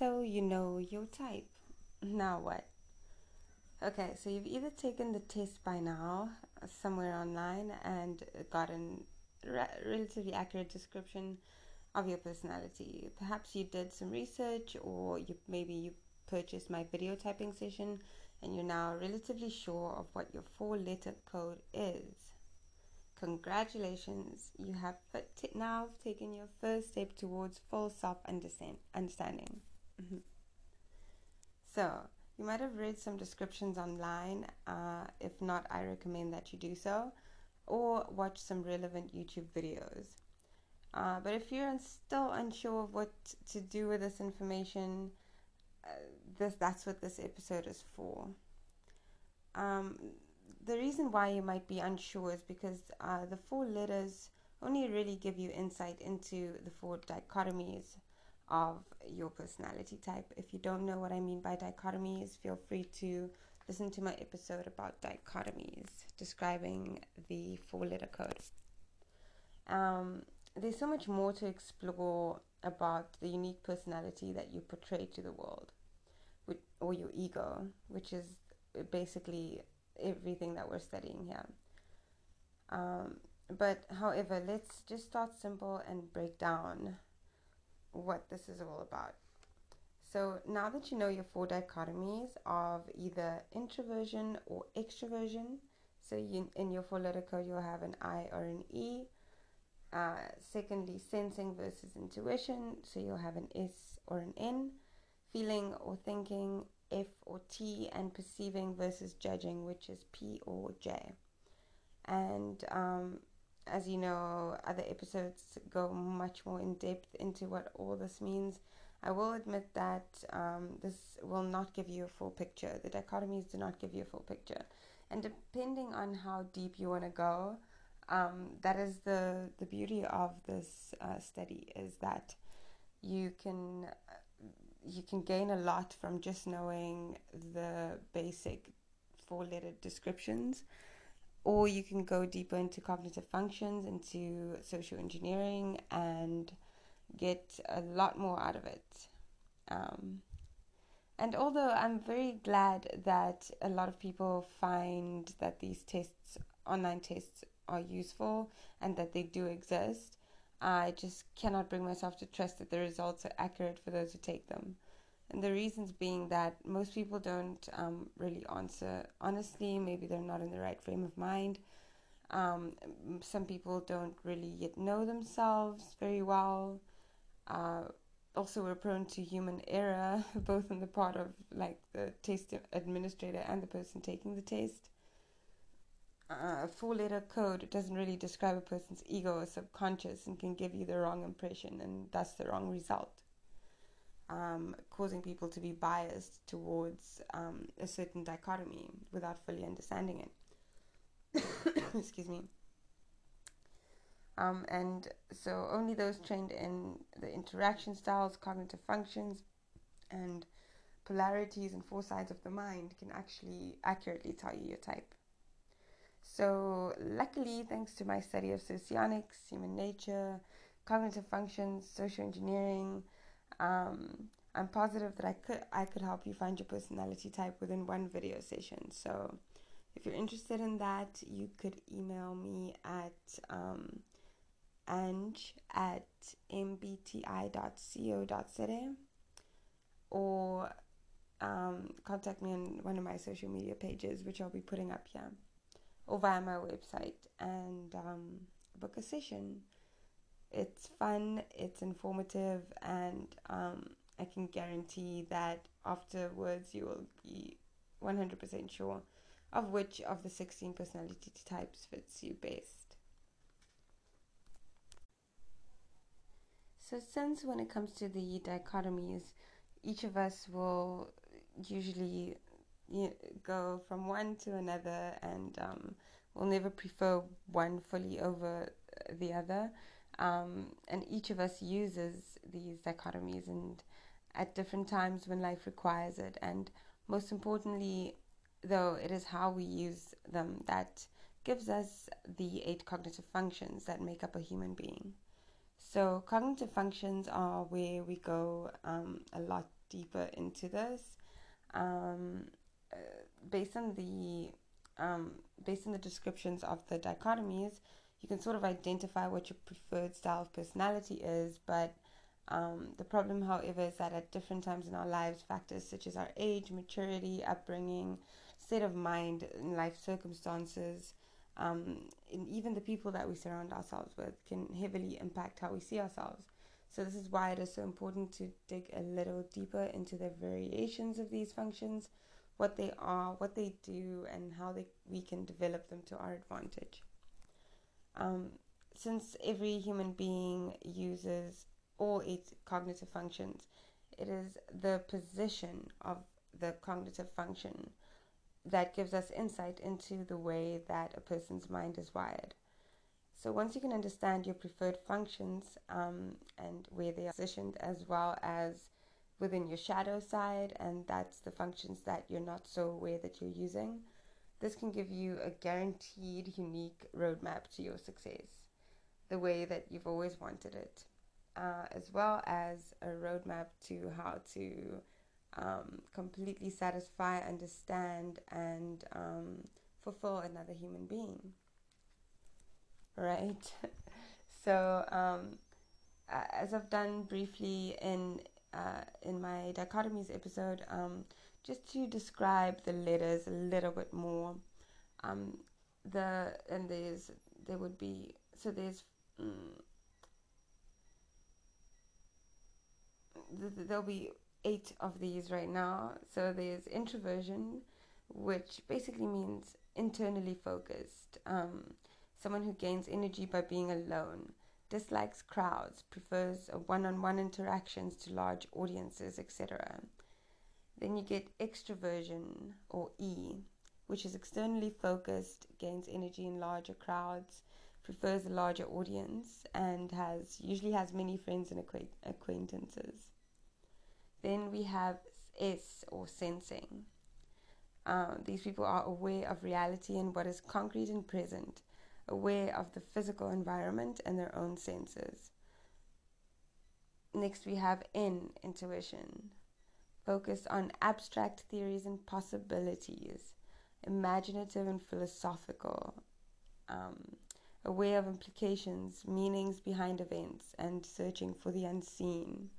So you know your type. Now what? Okay, so you've either taken the test by now somewhere online and gotten re- relatively accurate description of your personality. Perhaps you did some research or you maybe you purchased my video typing session and you're now relatively sure of what your four letter code is. Congratulations, you have now taken your first step towards full self understanding. Mm-hmm. So, you might have read some descriptions online. Uh, if not, I recommend that you do so or watch some relevant YouTube videos. Uh, but if you're still unsure of what to do with this information, uh, this that's what this episode is for. Um, the reason why you might be unsure is because uh, the four letters only really give you insight into the four dichotomies of your personality type. If you don't know what I mean by dichotomies, feel free to listen to my episode about dichotomies, describing the four letter code. Um, there's so much more to explore about the unique personality that you portray to the world, or your ego, which is basically everything that we're studying here. Um, but however, let's just start simple and break down what this is all about. So now that you know your four dichotomies of either introversion or extroversion, so you, in your four letter code you'll have an I or an E. Uh, secondly, sensing versus intuition, so you'll have an S or an N. Feeling or thinking, F or T, and perceiving versus judging, which is P or J. And um, as you know, other episodes go much more in depth into what all this means. I will admit that um, this will not give you a full picture. The dichotomies do not give you a full picture. And depending on how deep you want to go, um, that is the, the beauty of this uh, study is that you can you can gain a lot from just knowing the basic four letter descriptions or you can go deeper into cognitive functions, into social engineering, and get a lot more out of it. Um, and although I'm very glad that a lot of people find that these tests, online tests, are useful and that they do exist, I just cannot bring myself to trust that the results are accurate for those who take them. And the reasons being that most people don't um, really answer honestly. Maybe they're not in the right frame of mind. Um, some people don't really yet know themselves very well. Uh, also, we're prone to human error, both on the part of like the test administrator and the person taking the test. Uh, a four-letter code doesn't really describe a person's ego or subconscious and can give you the wrong impression and thus the wrong result um, causing people to be biased towards um, a certain dichotomy without fully understanding it. Excuse me. Um, and so only those trained in the interaction styles, cognitive functions, and polarities and four sides of the mind can actually accurately tell you your type. So, luckily, thanks to my study of socionics, human nature, cognitive functions, social engineering, um, I'm positive that I could I could help you find your personality type within one video session. So if you're interested in that, you could email me at um, ange at mbti.co.za or um, contact me on one of my social media pages, which I'll be putting up here, or via my website and um, book a session it's fun, it's informative, and um, I can guarantee that afterwards you will be 100% sure of which of the 16 personality types fits you best. So, since when it comes to the dichotomies, each of us will usually you know, go from one to another and um, will never prefer one fully over the other. Um, and each of us uses these dichotomies and at different times when life requires it. And most importantly, though, it is how we use them that gives us the eight cognitive functions that make up a human being. So, cognitive functions are where we go um, a lot deeper into this. Um, uh, based on the um, based on the descriptions of the dichotomies, you can sort of identify what your preferred style of personality is. But um, the problem, however, is that at different times in our lives, factors such as our age, maturity, upbringing, state of mind, and life circumstances, um, and even the people that we surround ourselves with can heavily impact how we see ourselves. So, this is why it is so important to dig a little deeper into the variations of these functions, what they are, what they do, and how they, we can develop them to our advantage. Um, since every human being uses all its cognitive functions, it is the position of the cognitive function that gives us insight into the way that a person's mind is wired. So once you can understand your preferred functions um, and where they are positioned, as well as within your shadow side, and that's the functions that you're not so aware that you're using, this can give you a guaranteed, unique roadmap to your success, the way that you've always wanted it, uh, as well as a roadmap to how to um, completely satisfy, understand, and um, fulfill another human being right? so, um, as I've done briefly in uh, in my dichotomies episode, um, just to describe the letters a little bit more, um, the and there's there would be so there's mm, th- there'll be eight of these right now. So there's introversion, which basically means internally focused. Um, someone who gains energy by being alone, dislikes crowds, prefers one on one interactions to large audiences, etc. Then you get extroversion or E, which is externally focused, gains energy in larger crowds, prefers a larger audience, and has usually has many friends and acquaintances. Then we have S or sensing. Uh, these people are aware of reality and what is concrete and present aware of the physical environment and their own senses. Next, we have N, intuition, focused on abstract theories and possibilities, imaginative and philosophical, um, aware of implications, meanings behind events, and searching for the unseen.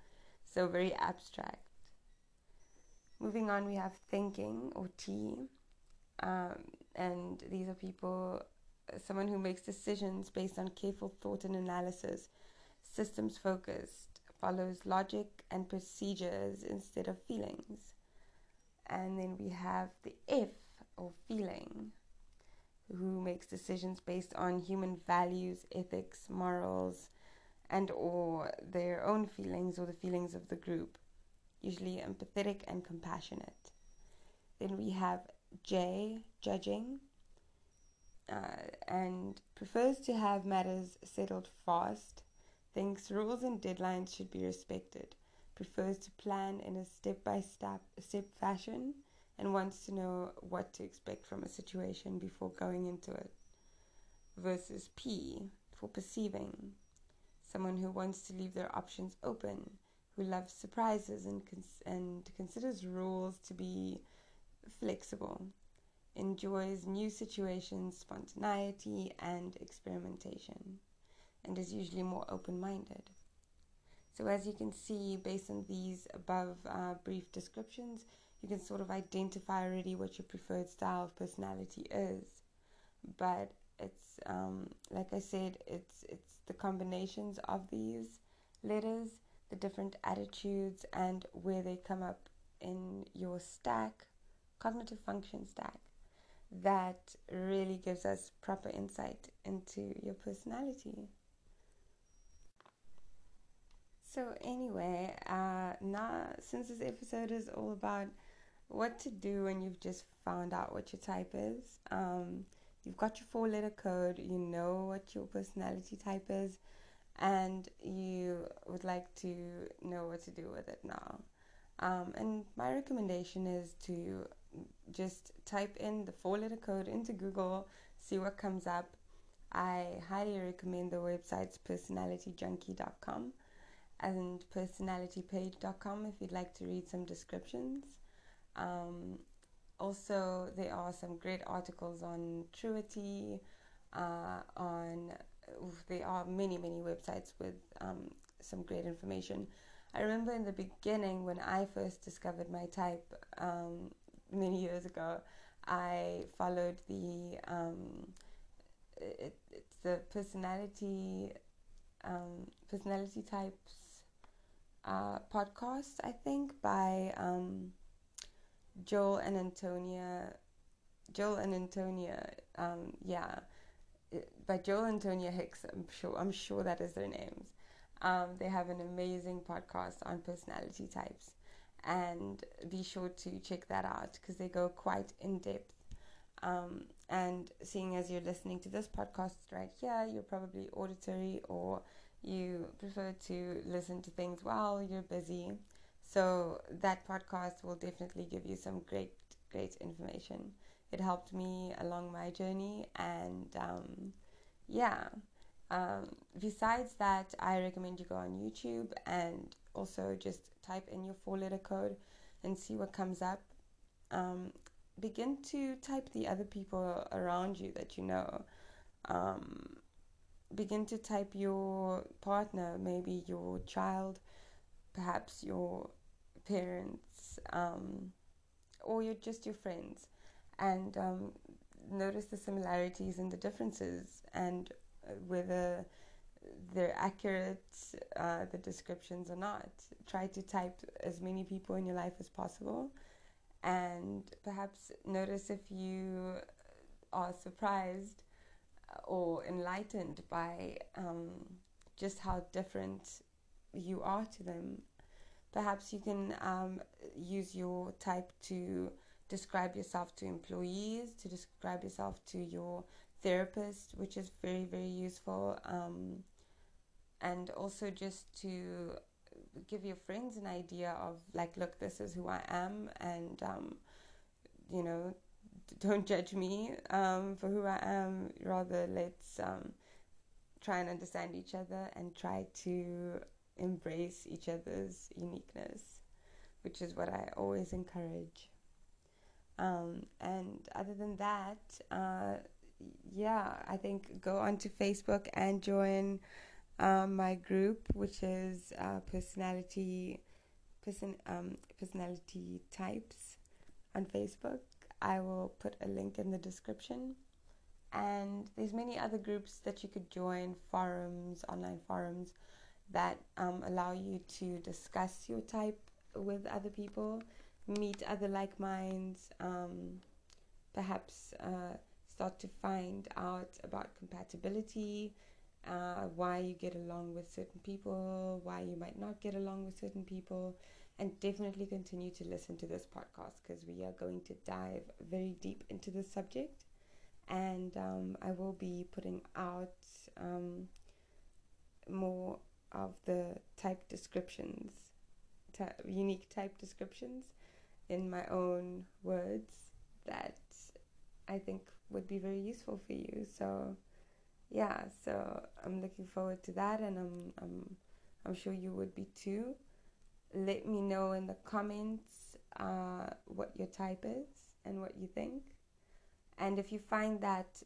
So, very abstract. Moving on, we have thinking or T, um, and these are people someone who makes decisions based on careful thought and analysis, systems focused, follows logic and procedures instead of feelings. And then we have the F or feeling, who makes decisions based on human values, ethics, morals, and or their own feelings or the feelings of the group, usually empathetic and compassionate. Then we have J, judging, uh, and prefers to have matters settled fast, thinks rules and deadlines should be respected, prefers to plan in a step by step fashion, and wants to know what to expect from a situation before going into it. Versus P for perceiving, someone who wants to leave their options open, who loves surprises and, cons- and considers rules to be flexible enjoys new situations, spontaneity, and experimentation, and is usually more open minded. So, as you can see, based on these above uh, brief descriptions, you can sort of identify already what your preferred style of personality is. But it's um, like I said, it's it's the combinations of these letters, the different attitudes, and where they come up in your stack, cognitive function stack that really gives us proper insight into your personality. So, anyway, uh, now since this episode is all about what to do when you've just found out what your type is, um, you've got your four letter code, you know what your personality type is, and you would like to know what to do with it now. Um, and my recommendation is to just type in the four letter code into Google, see what comes up. I highly recommend the website's personalityjunkie.com. and personalitypage.com if you'd like to read some descriptions. Um, also, there are some great articles on Truity, uh, on there are many, many websites with um, some great information. I remember in the beginning when I first discovered my type um, many years ago, I followed the um, it, it's the personality um, personality types uh, podcast, I think, by um, Joel and Antonia. Joel and Antonia, um, yeah, by Joel and Antonia Hicks. I'm sure. I'm sure that is their names. Um, they have an amazing podcast on personality types, and be sure to check that out because they go quite in depth. Um, and seeing as you're listening to this podcast right here, you're probably auditory or you prefer to listen to things while you're busy. So that podcast will definitely give you some great, great information. It helped me along my journey, and um, yeah. Um, besides that, I recommend you go on YouTube and also just type in your four letter code and see what comes up. Um, begin to type the other people around you that you know. Um, begin to type your partner, maybe your child, perhaps your parents, um, or you're just your friends, and um, notice the similarities and the differences, and whether they're accurate, uh, the descriptions or not. Try to type as many people in your life as possible, and perhaps notice if you are surprised or enlightened by um, just how different you are to them. Perhaps you can um, use your type to describe yourself to employees, to describe yourself to your therapist, which is very, very useful. Um, and also just to give your friends an idea of, like, look, this is who I am, and, um, you know, don't judge me um, for who I am. Rather, let's um, try and understand each other and try to embrace each other's uniqueness, which is what I always encourage. Um, and other than that, uh, yeah, I think go onto Facebook and join um, my group, which is uh, personality person um, personality types on Facebook. I will put a link in the description. And there's many other groups that you could join, forums, online forums that um, allow you to discuss your type with other people, meet other like minds, um, perhaps uh, start to find out about compatibility, uh, why you get along with certain people, why you might not get along with certain people, and definitely continue to listen to this podcast because we are going to dive very deep into the subject. And um, I will be putting out um, more of the type descriptions, ty- unique type descriptions in my own words that I think would be very useful for you. So, yeah, so I'm looking forward to that, and I'm I'm I'm sure you would be too let me know in the comments uh, what your type is and what you think. And if you find that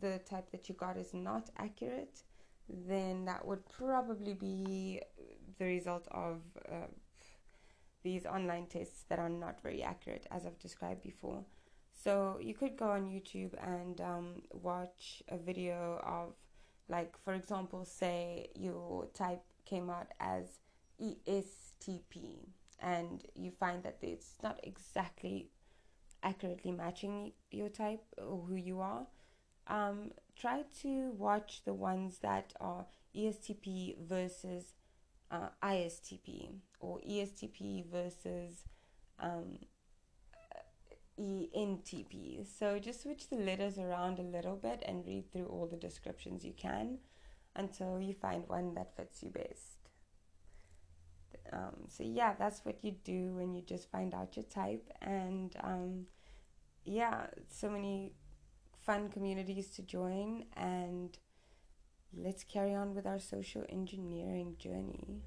the type that you got is not accurate, then that would probably be the result of uh, these online tests that are not very accurate, as I've described before. So you could go on YouTube and um, watch a video of, like, for example, say your type came out as ESTP and you find that it's not exactly accurately matching your type or who you are, um, try to watch the ones that are ESTP versus uh, ISTP or ESTP versus um, ENTP. So just switch the letters around a little bit and read through all the descriptions you can until you find one that fits you best. Um, so yeah, that's what you do when you just find out your type, and um, yeah, so many fun communities to join, and let's carry on with our social engineering journey.